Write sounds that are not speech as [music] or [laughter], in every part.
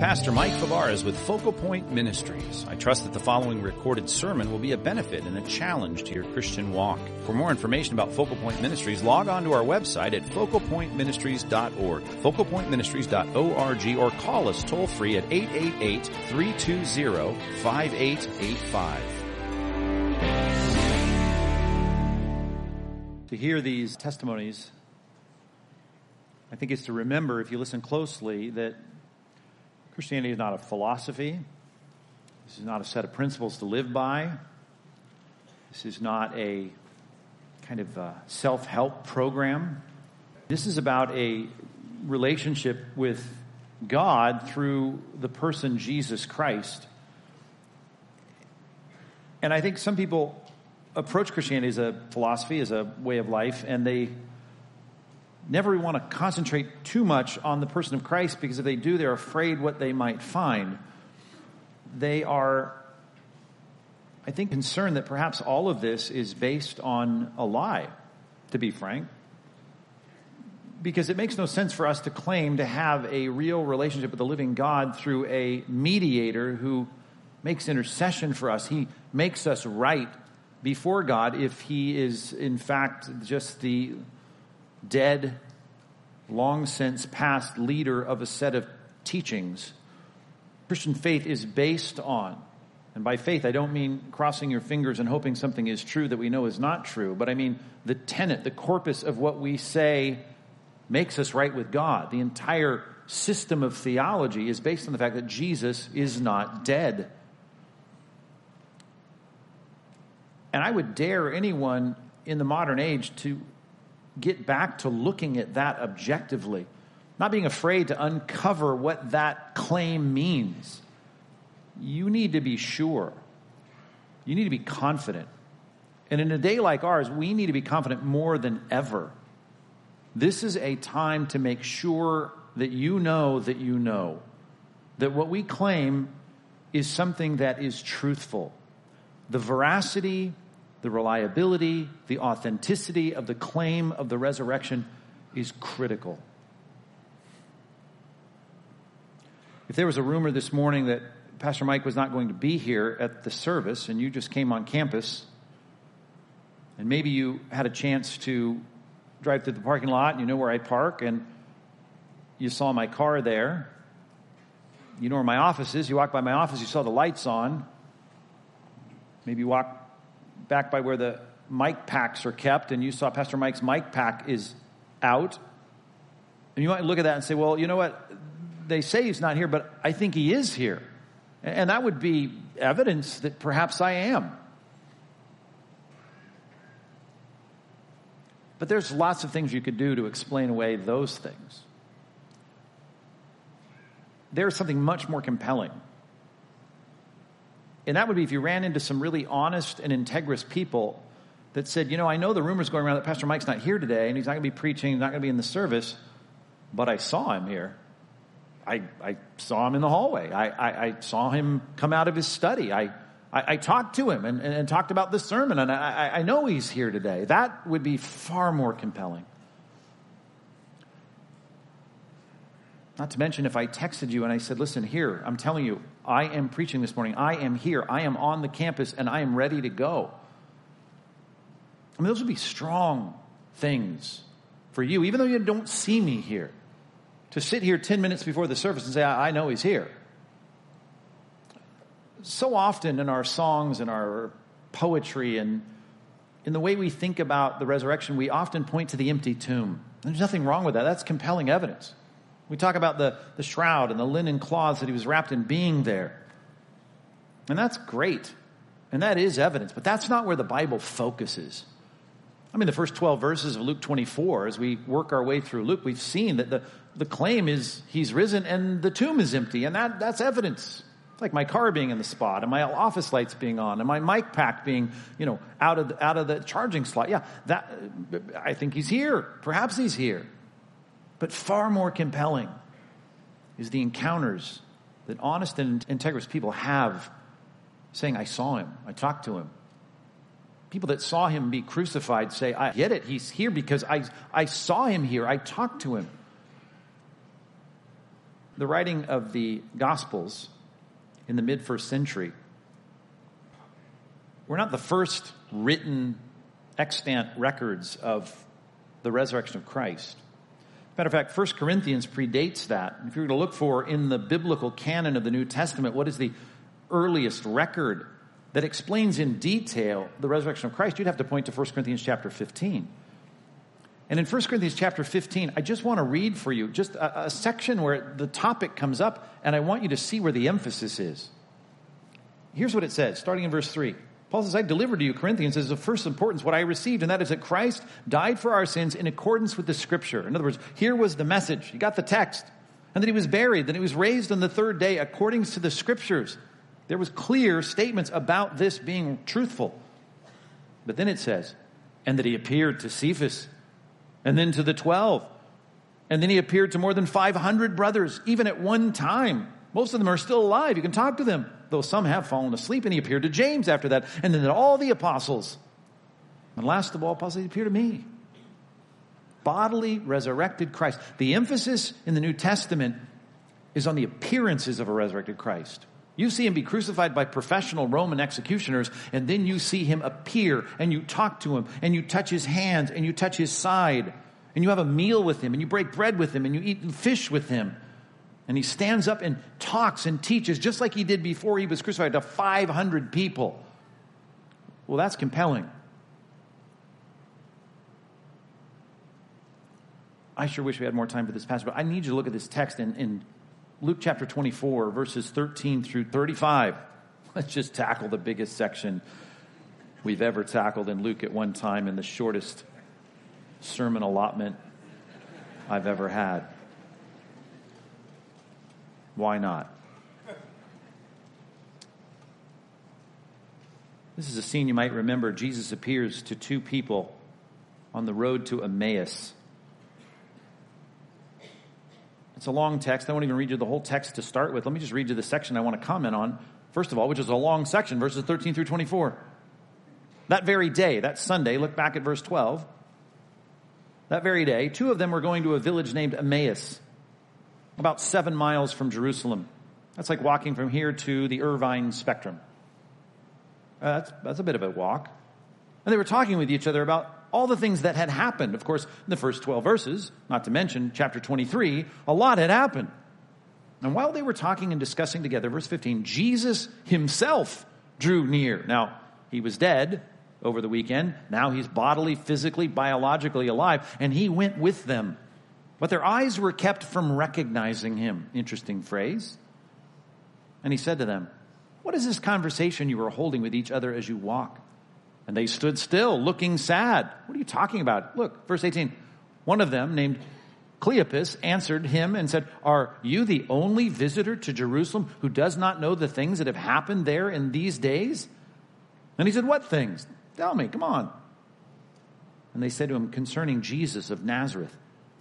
Pastor Mike Fabarez with Focal Point Ministries. I trust that the following recorded sermon will be a benefit and a challenge to your Christian walk. For more information about Focal Point Ministries, log on to our website at focalpointministries.org, focalpointministries.org, or call us toll free at 888-320-5885. To hear these testimonies, I think it's to remember, if you listen closely, that Christianity is not a philosophy. This is not a set of principles to live by. This is not a kind of uh, self help program. This is about a relationship with God through the person Jesus Christ. And I think some people approach Christianity as a philosophy, as a way of life, and they never want to concentrate too much on the person of Christ because if they do, they're afraid what they might find. They are, I think, concerned that perhaps all of this is based on a lie, to be frank. Because it makes no sense for us to claim to have a real relationship with the living God through a mediator who makes intercession for us. He makes us right before God if he is, in fact, just the dead, long since past leader of a set of teachings. Christian faith is based on, and by faith I don't mean crossing your fingers and hoping something is true that we know is not true, but I mean the tenet, the corpus of what we say makes us right with God. The entire system of theology is based on the fact that Jesus is not dead. And I would dare anyone in the modern age to get back to looking at that objectively, not being afraid to uncover what that claim means. You need to be sure. You need to be confident. And in a day like ours, we need to be confident more than ever. This is a time to make sure that you know that you know that what we claim is something that is truthful. The veracity the reliability, the authenticity of the claim of the resurrection is critical. If there was a rumor this morning that Pastor Mike was not going to be here at the service and you just came on campus, and maybe you had a chance to drive through the parking lot and you know where I park and you saw my car there, you know where my office is, you walked by my office, you saw the lights on, maybe you walk back by where the mic packs are kept, and you saw Pastor Mike's mic pack is out. And you might look at that and say, well, you know what? They say he's not here, but I think he is here. And that would be evidence that perhaps I am. But there's lots of things you could do to explain away those things. There's something much more compelling and that would be if you ran into some really honest and integrous people that said, you know, I know the rumors going around that Pastor Mike's not here today and he's not going to be preaching, he's not going to be in the service, but I saw him here. I, I saw him in the hallway. I, I, I saw him come out of his study. I, I, I talked to him and, and, and, talked about the sermon, and I, I know he's here today. That would be far more compelling. Not to mention if I texted you and I said, listen, here, I'm telling you, I am preaching this morning. I am here. I am on the campus and I am ready to go. I mean, those would be strong things for you, even though you don't see me here. To sit here 10 minutes before the service and say, I know he's here. So often in our songs and our poetry and in the way we think about the resurrection, we often point to the empty tomb. There's nothing wrong with that. That's compelling evidence. We talk about the, the shroud and the linen cloths that he was wrapped in being there. And that's great. And that is evidence, but that's not where the Bible focuses. I mean, the first 12 verses of Luke 24, as we work our way through Luke, we've seen that the, the claim is he's risen and the tomb is empty, and that, that's evidence. It's like my car being in the spot, and my office lights being on, and my mic pack being, you know, out of the, out of the charging slot. Yeah, that I think he's here. Perhaps he's here. But far more compelling is the encounters that honest and integrous people have saying, I saw him, I talked to him. People that saw him be crucified say, I get it, he's here because I, I saw him here, I talked to him. the writing of the Gospels in the mid first century, we're not the first written extant records of the resurrection of Christ. Matter of fact, 1 Corinthians predates that. If you're going to look for in the biblical canon of the New Testament, what is the earliest record that explains in detail the resurrection of Christ, you'd have to point to 1 Corinthians chapter 15. And in 1 Corinthians chapter 15, I just want to read for you just a, a, section where the topic comes up, and I want you to see where the emphasis is. Here's what it says, starting in verse 3. Paul says, I delivered to you, Corinthians, as of first importance what I received, and that is that Christ died for our sins in accordance with the scripture. In other words, here was the message. You got the text. And that he was buried, that he was raised on the third day according to the scriptures. There was clear statements about this being truthful. But then it says, and that he appeared to Cephas, and then to the 12. And then he appeared to more than 500 brothers, even at one time. Most of them are still alive. You can talk to them, though some have fallen asleep. And he appeared to James after that, and then to all the apostles. And last of all, apostles, he appeared to me. Bodily resurrected Christ. The emphasis in the New Testament is on the appearances of a resurrected Christ. You see him be crucified by professional Roman executioners, and then you see him appear, and you talk to him, and you touch his hands, and you touch his side, and you have a meal with him, and you break bread with him, and you eat fish with him. And he stands up and talks and teaches just like he did before he was crucified to 500 people. Well, that's compelling. I sure wish we had more time for this passage, but I need you to look at this text in, in Luke chapter 24, verses 13 through 35. Let's just tackle the biggest section we've ever tackled in Luke at one time in the shortest sermon allotment I've ever had. Why not? This is a scene you might remember. Jesus appears to two people on the road to Emmaus. It's a long text. I won't even read you the whole text to start with. Let me just read you the section I want to comment on, first of all, which is a long section, verses 13 through 24. That very day, that Sunday, look back at verse 12. That very day, two of them were going to a village named Emmaus, about seven miles from Jerusalem. That's like walking from here to the Irvine Spectrum. Uh, that's, that's a bit of a walk. And they were talking with each other about all the things that had happened. Of course, in the first 12 verses, not to mention chapter 23, a lot had happened. And while they were talking and discussing together, verse 15, Jesus himself drew near. Now, he was dead over the weekend. Now he's bodily, physically, biologically alive, and he went with them. But their eyes were kept from recognizing him. Interesting phrase. And he said to them, What is this conversation you are holding with each other as you walk? And they stood still, looking sad. What are you talking about? Look, verse 18. One of them, named Cleopas, answered him and said, Are you the only visitor to Jerusalem who does not know the things that have happened there in these days? And he said, What things? Tell me, come on. And they said to him, Concerning Jesus of Nazareth,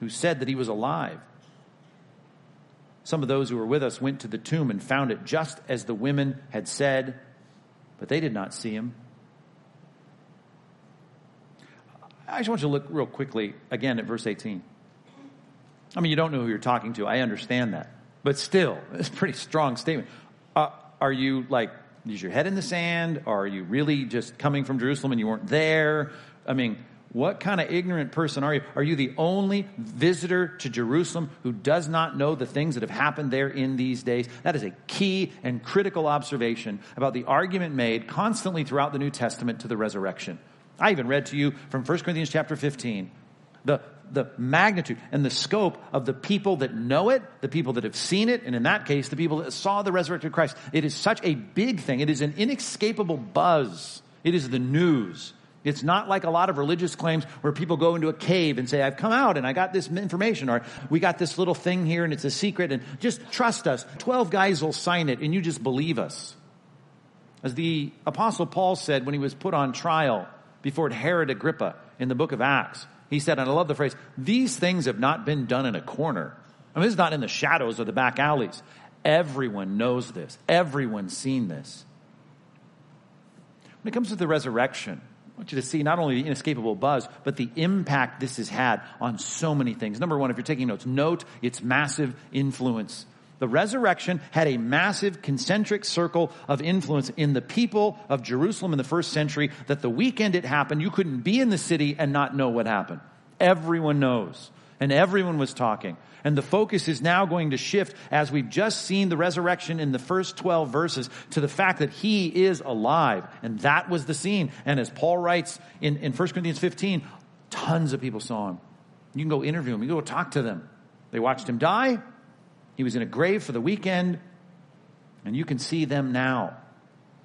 who said that he was alive. Some of those who were with us went to the tomb and found it just as the women had said, but they did not see him. I just want you to look real quickly again at verse 18. I mean, you don't know who you're talking to. I understand that. But still, [laughs] it's a pretty strong statement. Uh, are you like, is your head in the sand? Or are you really just coming from Jerusalem and you weren't there? I mean, what kind of ignorant person are you? Are you the only visitor to Jerusalem who does not know the things that have happened there in these days? That is a key and critical observation about the argument made constantly throughout the New Testament to the resurrection. I even read to you from 1 Corinthians chapter 15 the, the magnitude and the scope of the people that know it, the people that have seen it, and in that case, the people that saw the resurrected Christ. It is such a big thing. It is an inescapable buzz. It is the news It's not like a lot of religious claims where people go into a cave and say, I've come out and I got this information, or we got this little thing here and it's a secret, and just trust us. Twelve guys will sign it and you just believe us. As the apostle Paul said when he was put on trial before Herod Agrippa in the book of Acts, he said, and I love the phrase, these things have not been done in a corner. I mean, this is not in the shadows or the back alleys. Everyone knows this. Everyone's seen this. When it comes to the resurrection, want you to see not only the inescapable buzz, but the impact this has had on so many things. Number one, if you're taking notes, note its massive influence. The resurrection had a massive concentric circle of influence in the people of Jerusalem in the first century that the weekend it happened, you couldn't be in the city and not know what happened. Everyone knows. And everyone was talking. And the focus is now going to shift as we've just seen the resurrection in the first 12 verses to the fact that he is alive. And that was the scene. And as Paul writes in, in 1 Corinthians 15, tons of people saw him. You can go interview him. You can go talk to them. They watched him die. He was in a grave for the weekend. And you can see them now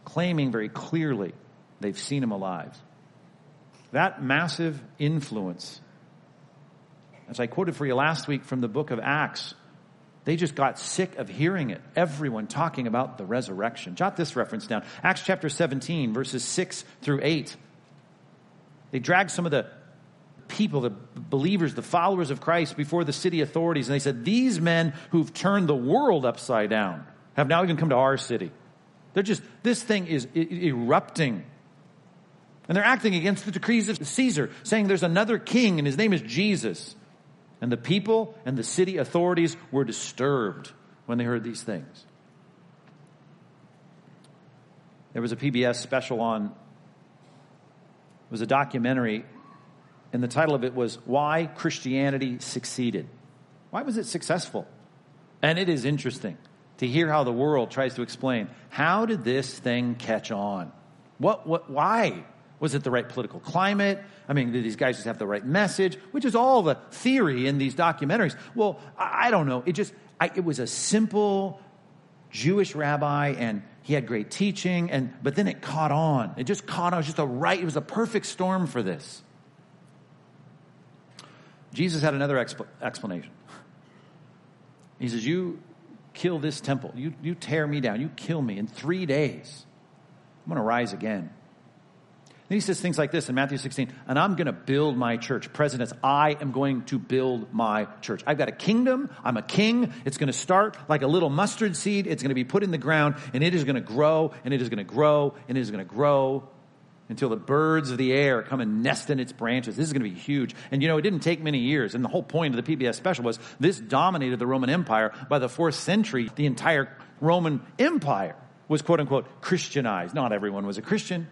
claiming very clearly they've seen him alive. That massive influence as I quoted for you last week from the book of Acts, they just got sick of hearing it. Everyone talking about the resurrection. Jot this reference down. Acts chapter 17, verses 6 through 8. They dragged some of the people, the believers, the followers of Christ before the city authorities, and they said, These men who've turned the world upside down have now even come to our city. They're just, this thing is erupting. And they're acting against the decrees of Caesar, saying there's another king and his name is Jesus. And the people and the city authorities were disturbed when they heard these things. There was a PBS special on, it was a documentary, and the title of it was Why Christianity Succeeded. Why was it successful? And it is interesting to hear how the world tries to explain how did this thing catch on? What, what, why? Was it the right political climate? I mean, did these guys just have the right message? Which is all the theory in these documentaries. Well, I, don't know. It just, I, it was a simple Jewish rabbi and he had great teaching and, but then it caught on. It just caught on. It was just a right, it was a perfect storm for this. Jesus had another exp- explanation. He says, you kill this temple. You, you tear me down. You kill me in three days. I'm going to rise again. And he says things like this in Matthew 16, and I'm going to build my church. Presidents, I am going to build my church. I've got a kingdom. I'm a king. It's going to start like a little mustard seed. It's going to be put in the ground and it is going to grow and it is going to grow and it is going to grow until the birds of the air come and nest in its branches. This is going to be huge. And you know, it didn't take many years. And the whole point of the PBS special was this dominated the Roman Empire. By the fourth century, the entire Roman Empire was quote unquote Christianized. Not everyone was a Christian.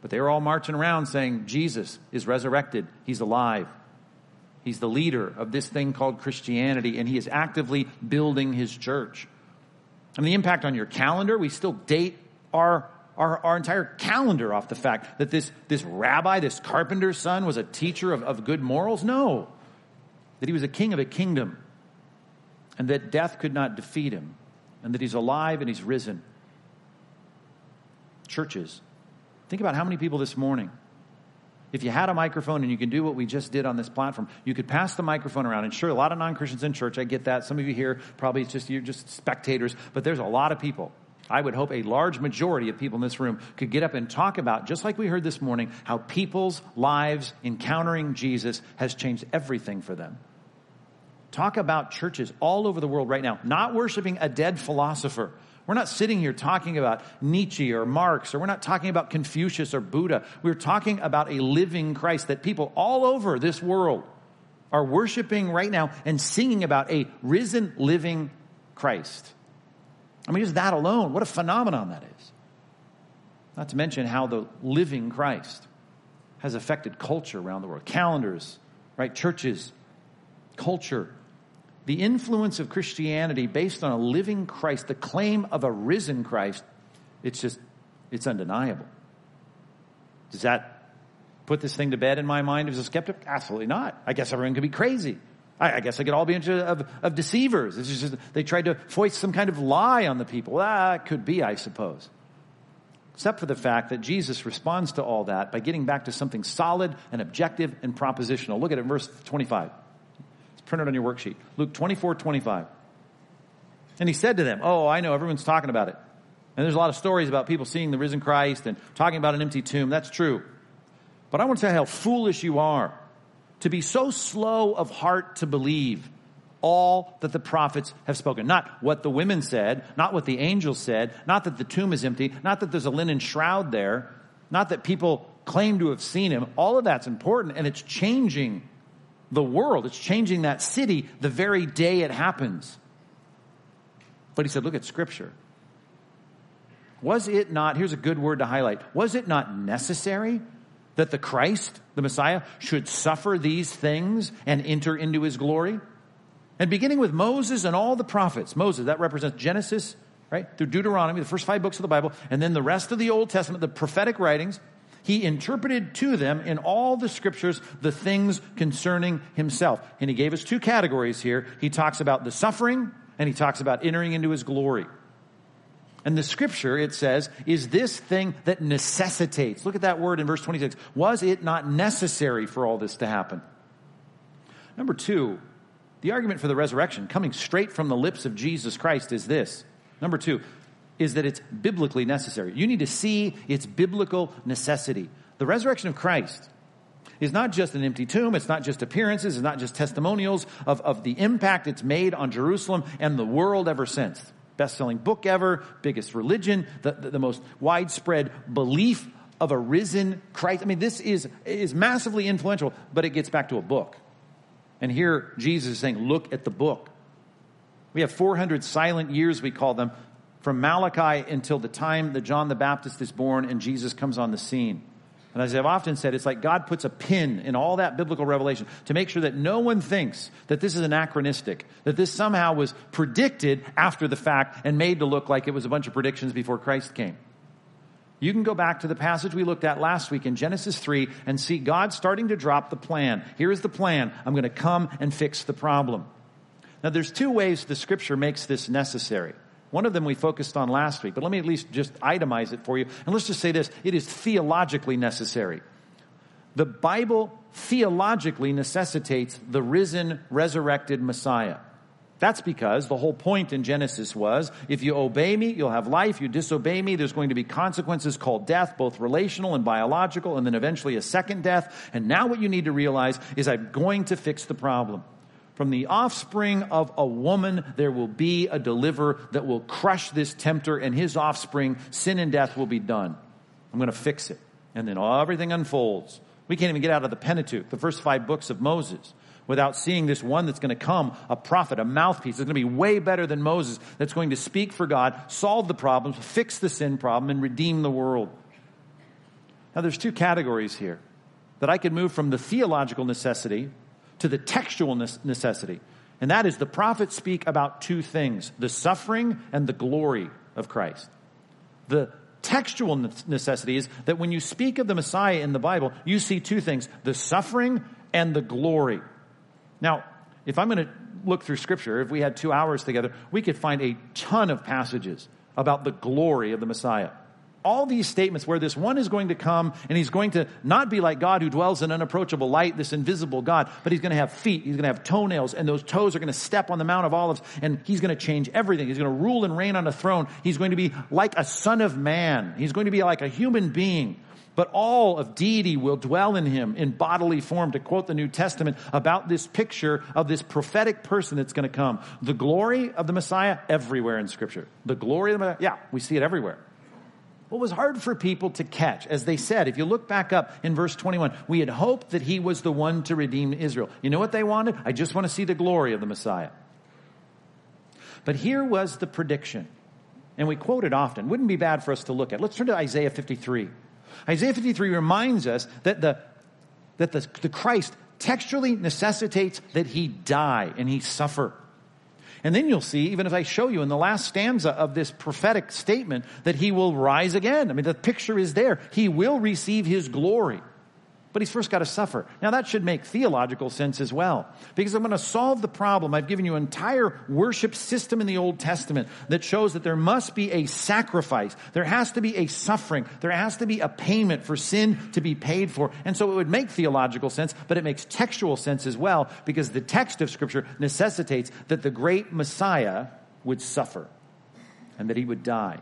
But they were all marching around saying, Jesus is resurrected. He's alive. He's the leader of this thing called Christianity, and he is actively building his church. And the impact on your calendar, we still date our, our, our entire calendar off the fact that this, this rabbi, this carpenter's son, was a teacher of, of good morals. No. That he was a king of a kingdom, and that death could not defeat him, and that he's alive and he's risen. Churches Think about how many people this morning, if you had a microphone and you can do what we just did on this platform, you could pass the microphone around. And sure, a lot of non Christians in church, I get that. Some of you here, probably it's just you're just spectators, but there's a lot of people. I would hope a large majority of people in this room could get up and talk about, just like we heard this morning, how people's lives encountering Jesus has changed everything for them. Talk about churches all over the world right now, not worshiping a dead philosopher, we're not sitting here talking about Nietzsche or Marx, or we're not talking about Confucius or Buddha. We're talking about a living Christ that people all over this world are worshiping right now and singing about a risen, living Christ. I mean, just that alone, what a phenomenon that is. Not to mention how the living Christ has affected culture around the world. Calendars, right? Churches, culture, the influence of Christianity based on a living Christ, the claim of a risen Christ, it's just, it's undeniable. Does that put this thing to bed in my mind as a skeptic? Absolutely not. I guess everyone could be crazy. I, I guess I could all be of, of deceivers. It's just they tried to foist some kind of lie on the people. Well, that could be, I suppose. except for the fact that Jesus responds to all that by getting back to something solid and objective and propositional. Look at it, verse 25. It's printed on your worksheet. Luke 24, 25. And he said to them, Oh, I know, everyone's talking about it. And there's a lot of stories about people seeing the risen Christ and talking about an empty tomb. That's true. But I want to tell you how foolish you are to be so slow of heart to believe all that the prophets have spoken. Not what the women said, not what the angels said, not that the tomb is empty, not that there's a linen shroud there, not that people claim to have seen him. All of that's important and it's changing the world. It's changing that city the very day it happens. But he said, look at scripture. Was it not, here's a good word to highlight, was it not necessary that the Christ, the Messiah, should suffer these things and enter into his glory? And beginning with Moses and all the prophets, Moses, that represents Genesis, right, through Deuteronomy, the first five books of the Bible, and then the rest of the Old Testament, the prophetic writings, he interpreted to them in all the scriptures the things concerning himself. And he gave us two categories here. He talks about the suffering and he talks about entering into his glory. And the scripture, it says, is this thing that necessitates. Look at that word in verse 26. Was it not necessary for all this to happen? Number two, the argument for the resurrection, coming straight from the lips of Jesus Christ, is this. Number two, is that it's biblically necessary. You need to see its biblical necessity. The resurrection of Christ is not just an empty tomb, it's not just appearances, it's not just testimonials of, of the impact it's made on Jerusalem and the world ever since. Best selling book ever, biggest religion, the, the, the most widespread belief of a risen Christ. I mean, this is, is massively influential, but it gets back to a book. And here Jesus is saying, look at the book. We have 400 silent years, we call them, from Malachi until the time that John the Baptist is born and Jesus comes on the scene. And as I've often said, it's like God puts a pin in all that biblical revelation to make sure that no one thinks that this is anachronistic, that this somehow was predicted after the fact and made to look like it was a bunch of predictions before Christ came. You can go back to the passage we looked at last week in Genesis 3 and see God starting to drop the plan. Here is the plan. I'm going to come and fix the problem. Now, there's two ways the scripture makes this necessary. One of them we focused on last week, but let me at least just itemize it for you. And let's just say this it is theologically necessary. The Bible theologically necessitates the risen, resurrected Messiah. That's because the whole point in Genesis was if you obey me, you'll have life. You disobey me, there's going to be consequences called death, both relational and biological, and then eventually a second death. And now what you need to realize is I'm going to fix the problem. From the offspring of a woman, there will be a deliverer that will crush this tempter, and his offspring, sin and death, will be done. I'm going to fix it. And then everything unfolds. We can't even get out of the Pentateuch, the first five books of Moses, without seeing this one that's going to come, a prophet, a mouthpiece. It's going to be way better than Moses, that's going to speak for God, solve the problems, fix the sin problem, and redeem the world. Now, there's two categories here that I could move from the theological necessity to the textual necessity. And that is the prophets speak about two things the suffering and the glory of Christ. The textual necessity is that when you speak of the Messiah in the Bible, you see two things the suffering and the glory. Now, if I'm going to look through Scripture, if we had two hours together, we could find a ton of passages about the glory of the Messiah all these statements where this one is going to come and he's going to not be like God who dwells in unapproachable light, this invisible God, but he's going to have feet, he's going to have toenails, and those toes are going to step on the Mount of Olives, and he's going to change everything. He's going to rule and reign on a throne. He's going to be like a son of man. He's going to be like a human being. But all of deity will dwell in him in bodily form, to quote the New Testament about this picture of this prophetic person that's going to come. The glory of the Messiah everywhere in Scripture. The glory of the Messiah, yeah, we see it everywhere. What was hard for people to catch, as they said, if you look back up in verse 21, we had hoped that he was the one to redeem Israel. You know what they wanted? I just want to see the glory of the Messiah. But here was the prediction, and we quote it often. Wouldn't be bad for us to look at. Let's turn to Isaiah 53. Isaiah 53 reminds us that the, that the, the Christ textually necessitates that he die and he suffer. And then you'll see, even if I show you in the last stanza of this prophetic statement, that he will rise again. I mean, the picture is there. He will receive his glory. But he's first got to suffer. Now, that should make theological sense as well. Because I'm going to solve the problem. I've given you an entire worship system in the Old Testament that shows that there must be a sacrifice. There has to be a suffering. There has to be a payment for sin to be paid for. And so it would make theological sense, but it makes textual sense as well because the text of Scripture necessitates that the great Messiah would suffer and that he would die.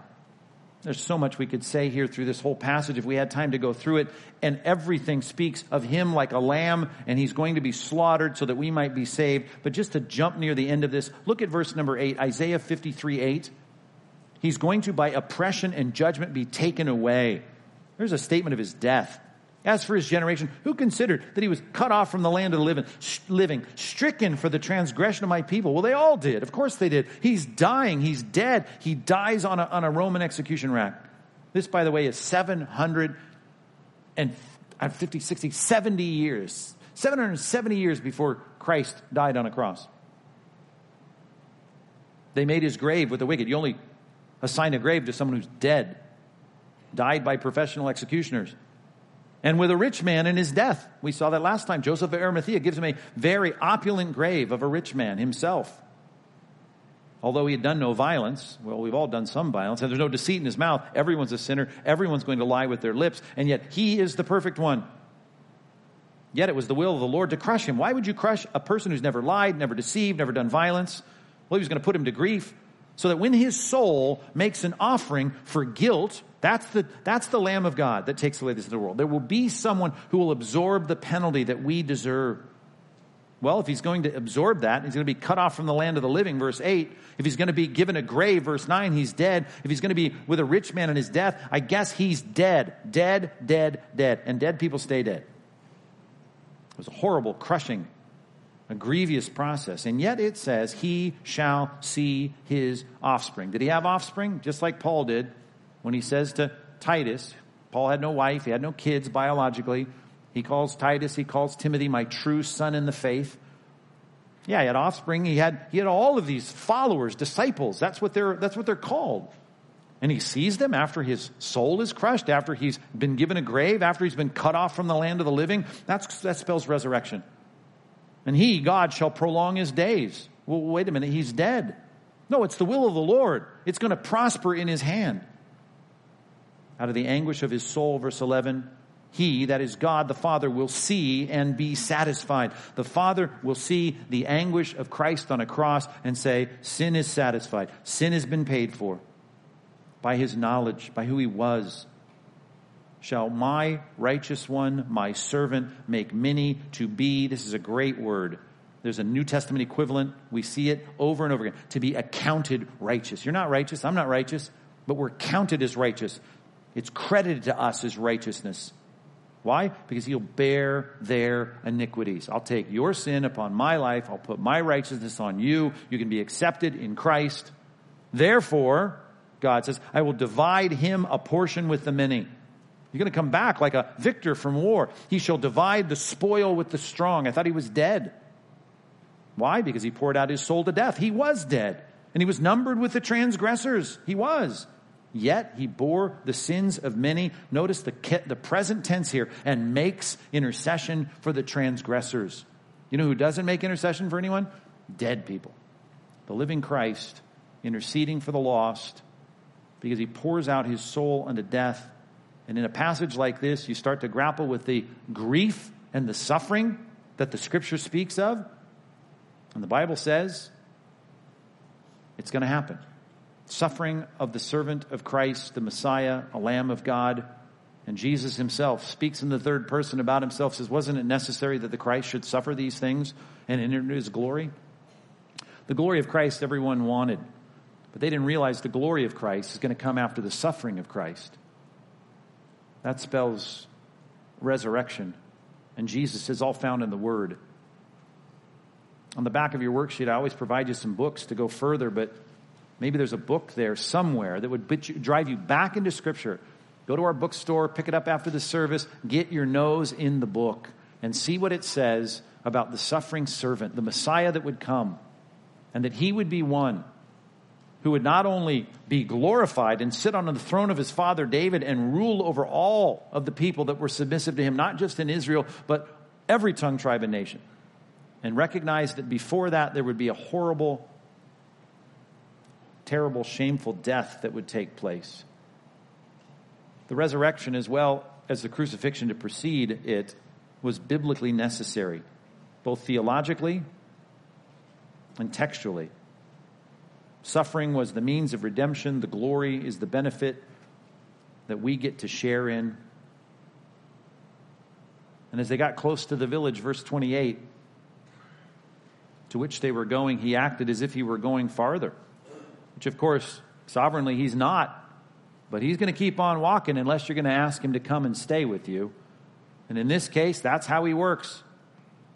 There's so much we could say here through this whole passage if we had time to go through it. And everything speaks of him like a lamb, and he's going to be slaughtered so that we might be saved. But just to jump near the end of this, look at verse number 8, Isaiah 53 8. He's going to, by oppression and judgment, be taken away. There's a statement of his death. As for his generation, who considered that he was cut off from the land of the living, living, stricken for the transgression of my people? Well, they all did. Of course they did. He's dying. He's dead. He dies on a, on a Roman execution rack. This, by the way, is 750, uh, 60, 70 years. 770 years before Christ died on a cross. They made his grave with the wicked. You only assign a grave to someone who's dead, died by professional executioners and with a rich man in his death. We saw that last time. Joseph of Arimathea gives him a very opulent grave of a rich man himself. Although he had done no violence, well, we've all done some violence, and there's no deceit in his mouth. Everyone's a sinner. Everyone's going to lie with their lips, and yet he is the perfect one. Yet it was the will of the Lord to crush him. Why would you crush a person who's never lied, never deceived, never done violence? Well, he was going to put him to grief so that when his soul makes an offering for guilt, that's the, that's the Lamb of God that takes away this the world. There will be someone who will absorb the penalty that we deserve. Well, if he's going to absorb that, he's going to be cut off from the land of the living, verse 8. If he's going to be given a grave, verse 9, he's dead. If he's going to be with a rich man in his death, I guess he's dead. Dead, dead, dead. And dead people stay dead. It was a horrible, crushing a grievous process. And yet it says, He shall see his offspring. Did he have offspring? Just like Paul did when he says to Titus, Paul had no wife, he had no kids biologically. He calls Titus, he calls Timothy my true son in the faith. Yeah, he had offspring. He had, he had all of these followers, disciples. That's what they're, that's what they're called. And he sees them after his soul is crushed, after he's been given a grave, after he's been cut off from the land of the living. That's, that spells resurrection and he, God, shall prolong his days. Well, wait a minute, he's dead. No, it's the will of the Lord. It's going to prosper in his hand. Out of the anguish of his soul, verse 11, he, that is God the Father, will see and be satisfied. The Father will see the anguish of Christ on a cross and say, Sin is satisfied. Sin has been paid for by his knowledge, by who he was, shall my righteous one, my servant, make many to be. This is a great word. There's a New Testament equivalent. We see it over and over again. To be accounted righteous. You're not righteous. I'm not righteous. But we're counted as righteous. It's credited to us as righteousness. Why? Because he'll bear their iniquities. I'll take your sin upon my life. I'll put my righteousness on you. You can be accepted in Christ. Therefore, God says, I will divide him a portion with the many. You're going to come back like a victor from war. He shall divide the spoil with the strong. I thought he was dead. Why? Because he poured out his soul to death. He was dead. And he was numbered with the transgressors. He was. Yet he bore the sins of many. Notice the, the present tense here and makes intercession for the transgressors. You know who doesn't make intercession for anyone? Dead people. The living Christ interceding for the lost because he pours out his soul unto death and in a passage like this, you start to grapple with the grief and the suffering that the scripture speaks of. And the Bible says it's going to happen. Suffering of the servant of Christ, the Messiah, a Lamb of God. And Jesus himself speaks in the third person about himself, says, Wasn't it necessary that the Christ should suffer these things and enter into his glory? The glory of Christ everyone wanted, but they didn't realize the glory of Christ is going to come after the suffering of Christ. That spells resurrection. And Jesus is all found in the Word. On the back of your worksheet, I always provide you some books to go further, but maybe there's a book there somewhere that would you, drive you back into Scripture. Go to our bookstore, pick it up after the service, get your nose in the book, and see what it says about the suffering servant, the Messiah that would come, and that he would be one who would not only be glorified and sit on the throne of his father David and rule over all of the people that were submissive to him, not just in Israel, but every tongue, tribe, and nation. And recognize that before that, there would be a horrible, terrible, shameful death that would take place. The resurrection, as well as the crucifixion to precede it, was biblically necessary, both theologically and textually. Suffering was the means of redemption, the glory is the benefit that we get to share in. And as they got close to the village, verse 28, to which they were going, he acted as if he were going farther, which, of course, sovereignly, he's not. But he's going to keep on walking unless you're going to ask him to come and stay with you. And in this case, that's how he works.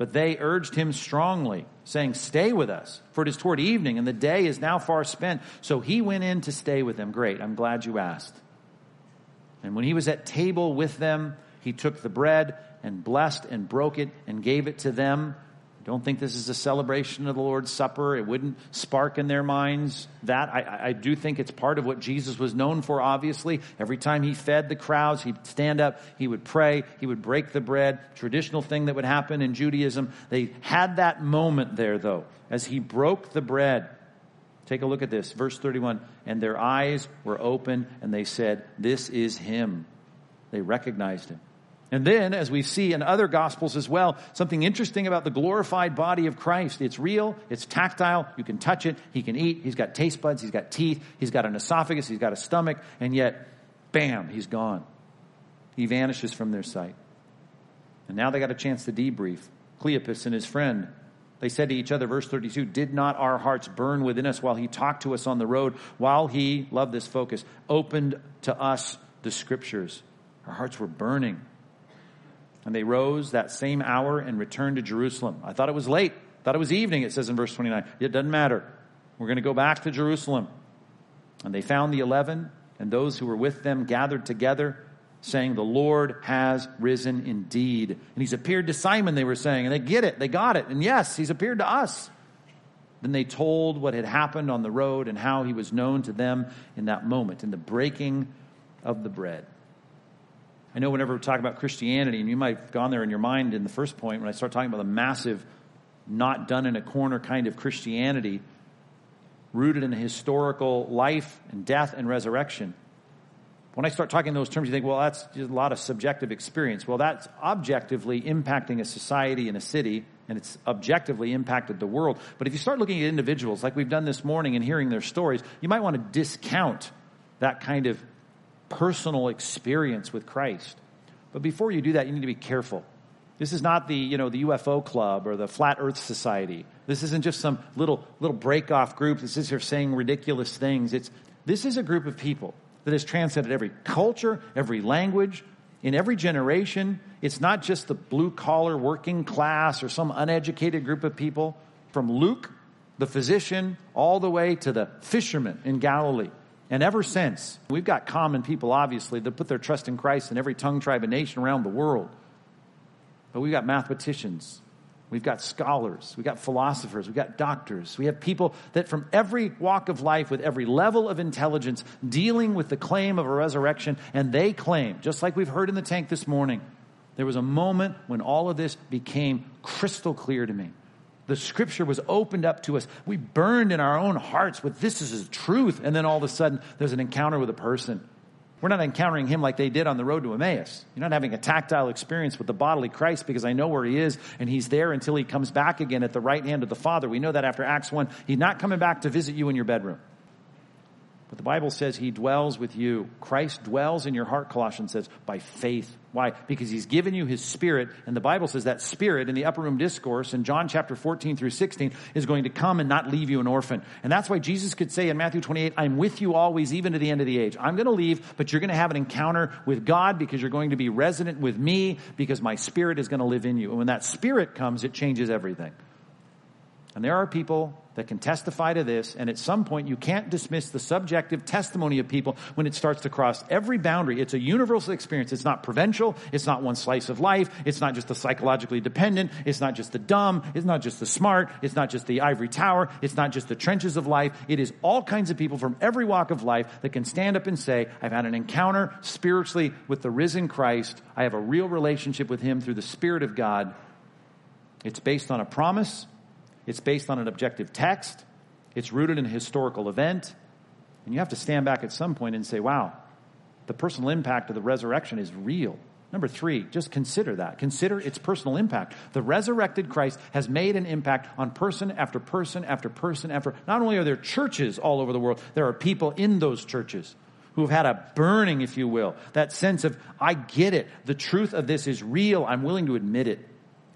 But they urged him strongly, saying, Stay with us, for it is toward evening, and the day is now far spent. So he went in to stay with them. Great, I'm glad you asked. And when he was at table with them, he took the bread and blessed and broke it and gave it to them. Don't think this is a celebration of the Lord's Supper. It wouldn't spark in their minds that. I, I, do think it's part of what Jesus was known for, obviously. Every time he fed the crowds, he'd stand up, he would pray, he would break the bread. Traditional thing that would happen in Judaism. They had that moment there, though, as he broke the bread. Take a look at this, verse 31. And their eyes were open, and they said, This is him. They recognized him. And then, as we see in other gospels as well, something interesting about the glorified body of Christ. It's real, it's tactile, you can touch it, he can eat, he's got taste buds, he's got teeth, he's got an esophagus, he's got a stomach, and yet, bam, he's gone. He vanishes from their sight. And now they got a chance to debrief. Cleopas and his friend, they said to each other, verse 32, Did not our hearts burn within us while he talked to us on the road, while he, love this focus, opened to us the scriptures? Our hearts were burning. And they rose that same hour and returned to Jerusalem. I thought it was late. thought it was evening, it says in verse 29. It doesn't matter. We're going to go back to Jerusalem. And they found the eleven and those who were with them gathered together, saying, The Lord has risen indeed. And he's appeared to Simon, they were saying. And they get it. They got it. And yes, he's appeared to us. Then they told what had happened on the road and how he was known to them in that moment, in the breaking of the bread. I know whenever we talk about Christianity, and you might have gone there in your mind in the first point when I start talking about the massive, not done in a corner kind of Christianity, rooted in a historical life and death and resurrection. When I start talking those terms, you think, well, that's a lot of subjective experience. Well, that's objectively impacting a society and a city, and it's objectively impacted the world. But if you start looking at individuals, like we've done this morning and hearing their stories, you might want to discount that kind of personal experience with Christ. But before you do that, you need to be careful. This is not the, you know, the UFO club or the flat earth society. This isn't just some little, little break off group that sits here saying ridiculous things. It's, this is a group of people that has transcended every culture, every language, in every generation. It's not just the blue collar working class or some uneducated group of people. From Luke, the physician, all the way to the fisherman in Galilee. And ever since, we've got common people, obviously, that put their trust in Christ in every tongue, tribe, and nation around the world. But we've got mathematicians, we've got scholars, we've got philosophers, we've got doctors. We have people that from every walk of life, with every level of intelligence, dealing with the claim of a resurrection, and they claim, just like we've heard in the tank this morning, there was a moment when all of this became crystal clear to me the scripture was opened up to us. We burned in our own hearts with this is truth. And then all of a sudden, there's an encounter with a person. We're not encountering him like they did on the road to Emmaus. You're not having a tactile experience with the bodily Christ because I know where he is and he's there until he comes back again at the right hand of the Father. We know that after Acts 1. He's not coming back to visit you in your bedroom. But the Bible says he dwells with you. Christ dwells in your heart, Colossians says, by faith. Why? Because he's given you his spirit, and the Bible says that spirit in the upper room discourse in John chapter 14 through 16 is going to come and not leave you an orphan. And that's why Jesus could say in Matthew 28, I'm with you always, even to the end of the age. I'm going to leave, but you're going to have an encounter with God because you're going to be resident with me because my spirit is going to live in you. And when that spirit comes, it changes everything. And there are people that can testify to this. And at some point, you can't dismiss the subjective testimony of people when it starts to cross every boundary. It's a universal experience. It's not provincial. It's not one slice of life. It's not just the psychologically dependent. It's not just the dumb. It's not just the smart. It's not just the ivory tower. It's not just the trenches of life. It is all kinds of people from every walk of life that can stand up and say, I've had an encounter spiritually with the risen Christ. I have a real relationship with him through the Spirit of God. It's based on a promise it's based on an objective text. It's rooted in a historical event. And you have to stand back at some point and say, wow, the personal impact of the resurrection is real. Number three, just consider that. Consider its personal impact. The resurrected Christ has made an impact on person after person after person after. Not only are there churches all over the world, there are people in those churches who have had a burning, if you will, that sense of, I get it. The truth of this is real. I'm willing to admit it.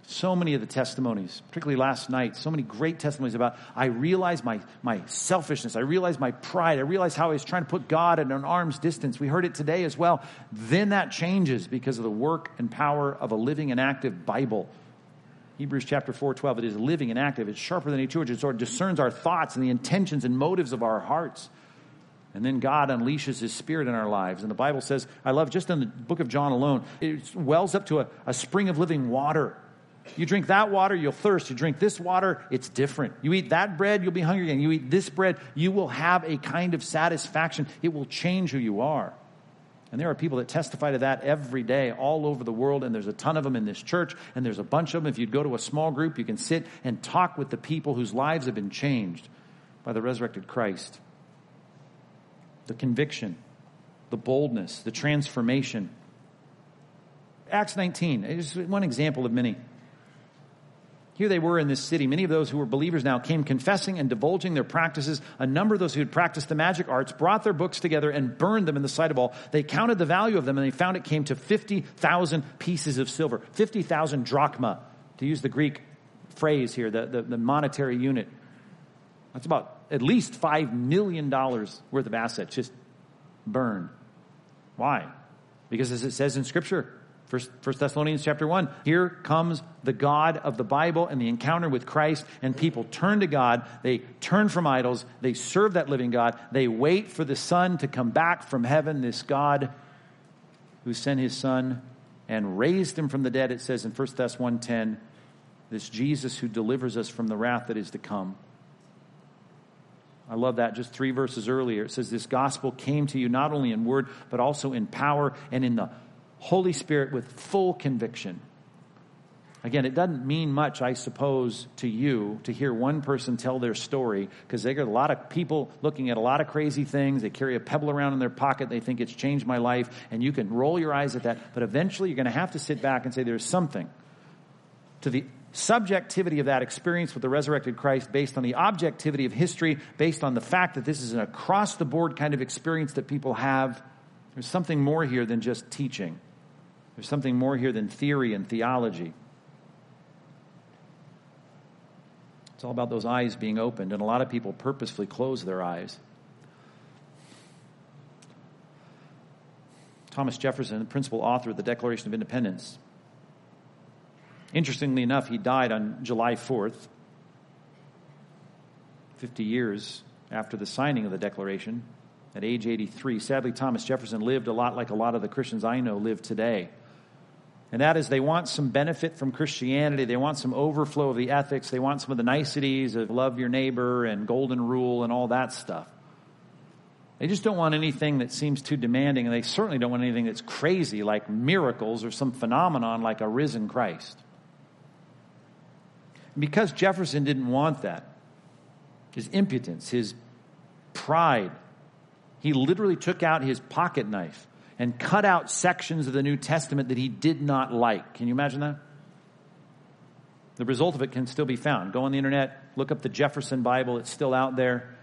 So many of the testimonies, particularly last night, so many great testimonies about I realized my, my selfishness. I realized my pride. I realized how I was trying to put God at an arm's distance. We heard it today as well. Then that changes because of the work and power of a living and active Bible. Hebrews chapter 4, 12, it is living and active. It's sharper than a two-edged sword. Discerns our thoughts and the intentions and motives of our hearts. And then God unleashes His Spirit in our lives. And the Bible says, I love just in the book of John alone, it wells up to a, a spring of living water you drink that water, you'll thirst. You drink this water, it's different. You eat that bread, you'll be hungry again. You eat this bread, you will have a kind of satisfaction. It will change who you are. And there are people that testify to that every day all over the world, and there's a ton of them in this church, and there's a bunch of them. If you'd go to a small group, you can sit and talk with the people whose lives have been changed by the resurrected Christ. The conviction, the boldness, the transformation. Acts 19 is one example of many. Here they were in this city. Many of those who were believers now came confessing and divulging their practices. A number of those who had practiced the magic arts brought their books together and burned them in the sight of all. They counted the value of them and they found it came to 50,000 pieces of silver, 50,000 drachma, to use the Greek phrase here, the, the, the monetary unit. That's about at least $5 million worth of assets just burned. Why? Because as it says in Scripture, First, First Thessalonians chapter 1. Here comes the God of the Bible and the encounter with Christ, and people turn to God. They turn from idols. They serve that living God. They wait for the Son to come back from heaven, this God who sent his Son and raised him from the dead, it says in 1 Thess 1.10, this Jesus who delivers us from the wrath that is to come. I love that just three verses earlier. It says, This gospel came to you not only in word, but also in power and in the Holy Spirit with full conviction. Again, it doesn't mean much, I suppose, to you to hear one person tell their story because they got a lot of people looking at a lot of crazy things. They carry a pebble around in their pocket. They think it's changed my life. And you can roll your eyes at that. But eventually you're going to have to sit back and say there's something to the subjectivity of that experience with the resurrected Christ based on the objectivity of history, based on the fact that this is an across the board kind of experience that people have. There's something more here than just teaching. There's something more here than theory and theology. It's all about those eyes being opened, and a lot of people purposefully close their eyes. Thomas Jefferson, the principal author of the Declaration of Independence. Interestingly enough, he died on July 4th, 50 years after the signing of the Declaration, at age 83. Sadly, Thomas Jefferson lived a lot like a lot of the Christians I know live today. And that is they want some benefit from Christianity. They want some overflow of the ethics. They want some of the niceties of love your neighbor and golden rule and all that stuff. They just don't want anything that seems too demanding, and they certainly don't want anything that's crazy like miracles or some phenomenon like a risen Christ. Because Jefferson didn't want that, his impudence, his pride, he literally took out his pocket knife and cut out sections of the New Testament that he did not like. Can you imagine that? The result of it can still be found. Go on the internet, look up the Jefferson Bible, it's still out there.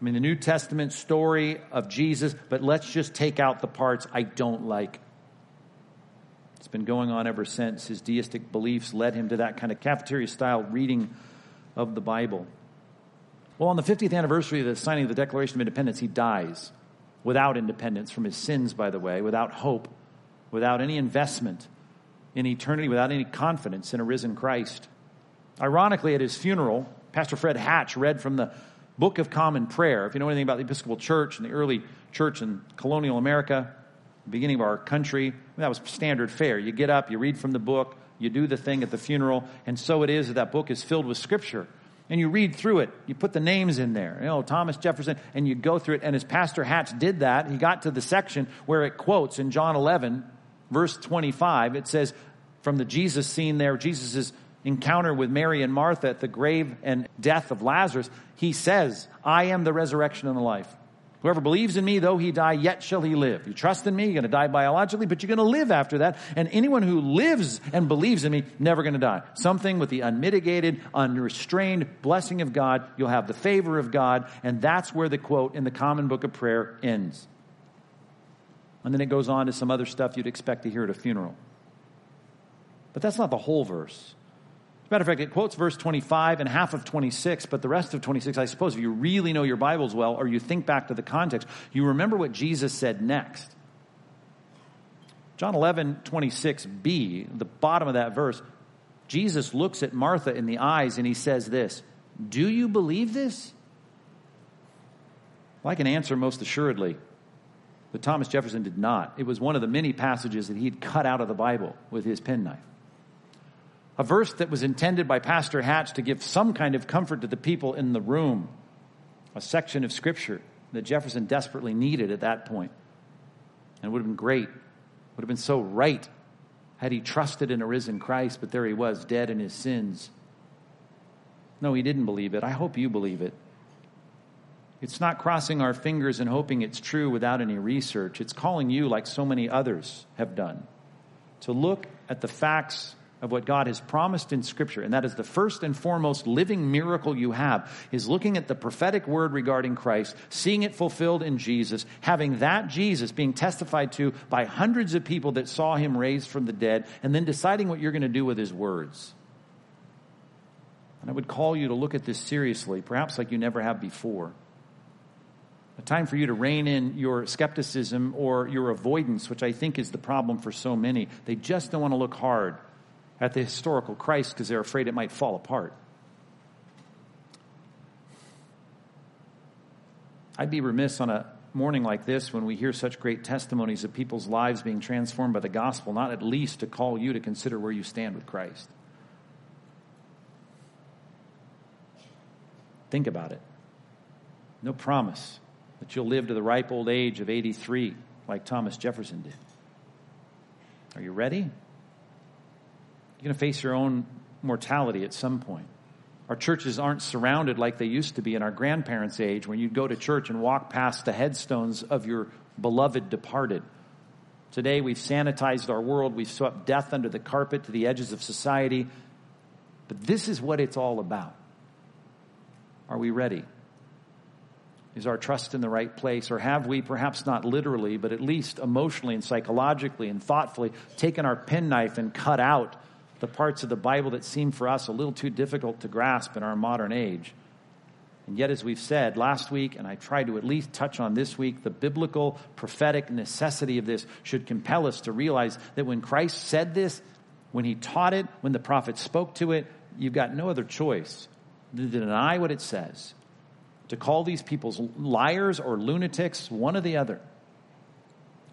I mean, the New Testament story of Jesus, but let's just take out the parts I don't like. It's been going on ever since. His deistic beliefs led him to that kind of cafeteria style reading of the Bible. Well, on the 50th anniversary of the signing of the Declaration of Independence, he dies without independence from his sins, by the way, without hope, without any investment in eternity, without any confidence in a risen Christ. Ironically, at his funeral, Pastor Fred Hatch read from the Book of Common Prayer. If you know anything about the Episcopal Church and the early church in colonial America, the beginning of our country, that was standard fare. You get up, you read from the book, you do the thing at the funeral, and so it is that that book is filled with Scripture and you read through it. You put the names in there, you know, Thomas Jefferson, and you go through it. And as Pastor Hatch did that, he got to the section where it quotes in John 11, verse 25, it says, from the Jesus scene there, Jesus' encounter with Mary and Martha at the grave and death of Lazarus, he says, I am the resurrection and the life. Whoever believes in me, though he die, yet shall he live. You trust in me, you're going to die biologically, but you're going to live after that. And anyone who lives and believes in me, never going to die. Something with the unmitigated, unrestrained blessing of God. You'll have the favor of God. And that's where the quote in the common book of prayer ends. And then it goes on to some other stuff you'd expect to hear at a funeral. But that's not the whole verse. As a matter of fact, it quotes verse 25 and half of 26, but the rest of 26, I suppose, if you really know your Bibles well or you think back to the context, you remember what Jesus said next. John 11, 26b, the bottom of that verse, Jesus looks at Martha in the eyes and he says this Do you believe this? Well, I can answer most assuredly that Thomas Jefferson did not. It was one of the many passages that he'd cut out of the Bible with his penknife a verse that was intended by Pastor Hatch to give some kind of comfort to the people in the room, a section of Scripture that Jefferson desperately needed at that point. And it would have been great, would have been so right had he trusted in a risen Christ, but there he was, dead in his sins. No, he didn't believe it. I hope you believe it. It's not crossing our fingers and hoping it's true without any research. It's calling you, like so many others have done, to look at the facts of what God has promised in Scripture, and that is the first and foremost living miracle you have, is looking at the prophetic word regarding Christ, seeing it fulfilled in Jesus, having that Jesus being testified to by hundreds of people that saw him raised from the dead, and then deciding what you're going to do with his words. And I would call you to look at this seriously, perhaps like you never have before. A time for you to rein in your skepticism or your avoidance, which I think is the problem for so many. They just don't want to look hard at the historical Christ because they're afraid it might fall apart. I'd be remiss on a morning like this when we hear such great testimonies of people's lives being transformed by the gospel, not at least to call you to consider where you stand with Christ. Think about it. No promise that you'll live to the ripe old age of 83 like Thomas Jefferson did. Are you ready? Going to face your own mortality at some point. Our churches aren't surrounded like they used to be in our grandparents' age when you'd go to church and walk past the headstones of your beloved departed. Today we've sanitized our world, we've swept death under the carpet to the edges of society. But this is what it's all about. Are we ready? Is our trust in the right place? Or have we, perhaps not literally, but at least emotionally and psychologically and thoughtfully, taken our penknife and cut out the parts of the Bible that seem for us a little too difficult to grasp in our modern age. And yet, as we've said last week, and I tried to at least touch on this week, the biblical prophetic necessity of this should compel us to realize that when Christ said this, when he taught it, when the prophet spoke to it, you've got no other choice than to deny what it says, to call these peoples liars or lunatics, one or the other,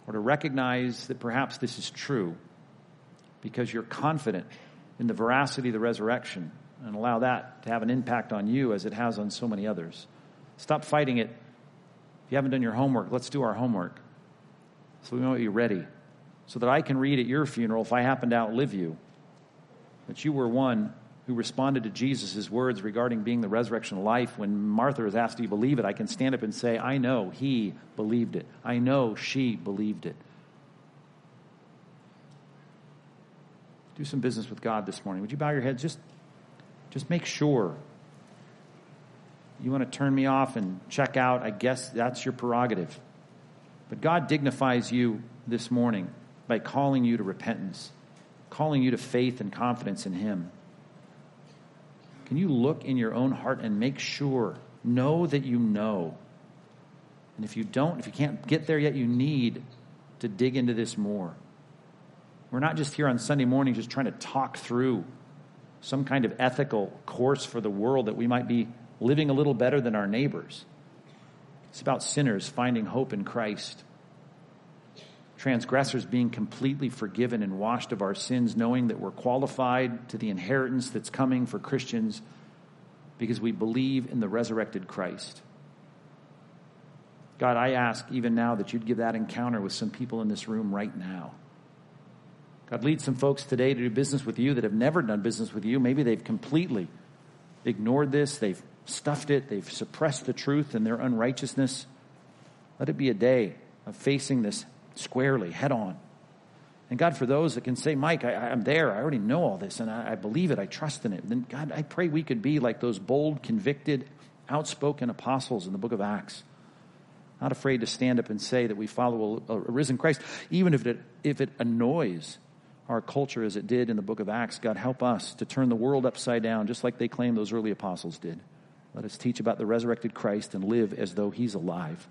or to recognize that perhaps this is true because you're confident in the veracity of the resurrection and allow that to have an impact on you as it has on so many others. Stop fighting it. If you haven't done your homework, let's do our homework so we know you're ready. So that I can read at your funeral if I happen to outlive you that you were one who responded to Jesus' words regarding being the resurrection life. When Martha is asked, Do you believe it? I can stand up and say, I know he believed it. I know she believed it. Do some business with God this morning. Would you bow your heads? Just, just make sure. You want to turn me off and check out? I guess that's your prerogative. But God dignifies you this morning by calling you to repentance, calling you to faith and confidence in Him. Can you look in your own heart and make sure, know that you know? And if you don't, if you can't get there yet, you need to dig into this more. We're not just here on Sunday morning just trying to talk through some kind of ethical course for the world that we might be living a little better than our neighbors. It's about sinners finding hope in Christ. Transgressors being completely forgiven and washed of our sins, knowing that we're qualified to the inheritance that's coming for Christians because we believe in the resurrected Christ. God, I ask even now that you'd give that encounter with some people in this room right now. God, lead some folks today to do business with you that have never done business with you. Maybe they've completely ignored this, they've stuffed it, they've suppressed the truth in their unrighteousness. Let it be a day of facing this squarely, head on. And God, for those that can say, Mike, I, am there, I already know all this, and I, I believe it, I trust in it, then God, I pray we could be like those bold, convicted, outspoken apostles in the book of Acts. Not afraid to stand up and say that we follow a, a risen Christ, even if it, if it annoys our culture as it did in the book of Acts. God, help us to turn the world upside down, just like they claim those early apostles did. Let us teach about the resurrected Christ and live as though he's alive.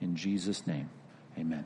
In Jesus' name, amen.